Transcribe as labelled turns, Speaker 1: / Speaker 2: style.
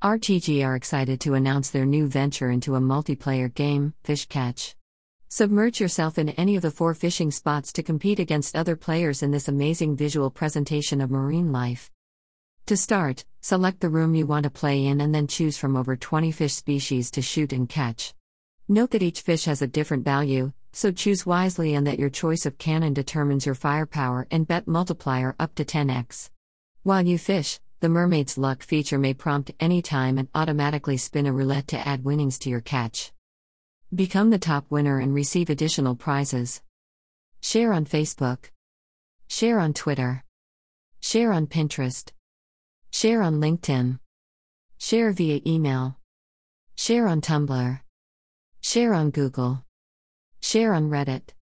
Speaker 1: RTG are excited to announce their new venture into a multiplayer game, Fish Catch. Submerge yourself in any of the four fishing spots to compete against other players in this amazing visual presentation of marine life. To start, select the room you want to play in and then choose from over 20 fish species to shoot and catch. Note that each fish has a different value, so choose wisely and that your choice of cannon determines your firepower and bet multiplier up to 10x. While you fish, the Mermaid's Luck feature may prompt any time and automatically spin a roulette to add winnings to your catch. Become the top winner and receive additional prizes. Share on Facebook. Share on Twitter. Share on Pinterest. Share on LinkedIn. Share via email. Share on Tumblr. Share on Google. Share on Reddit.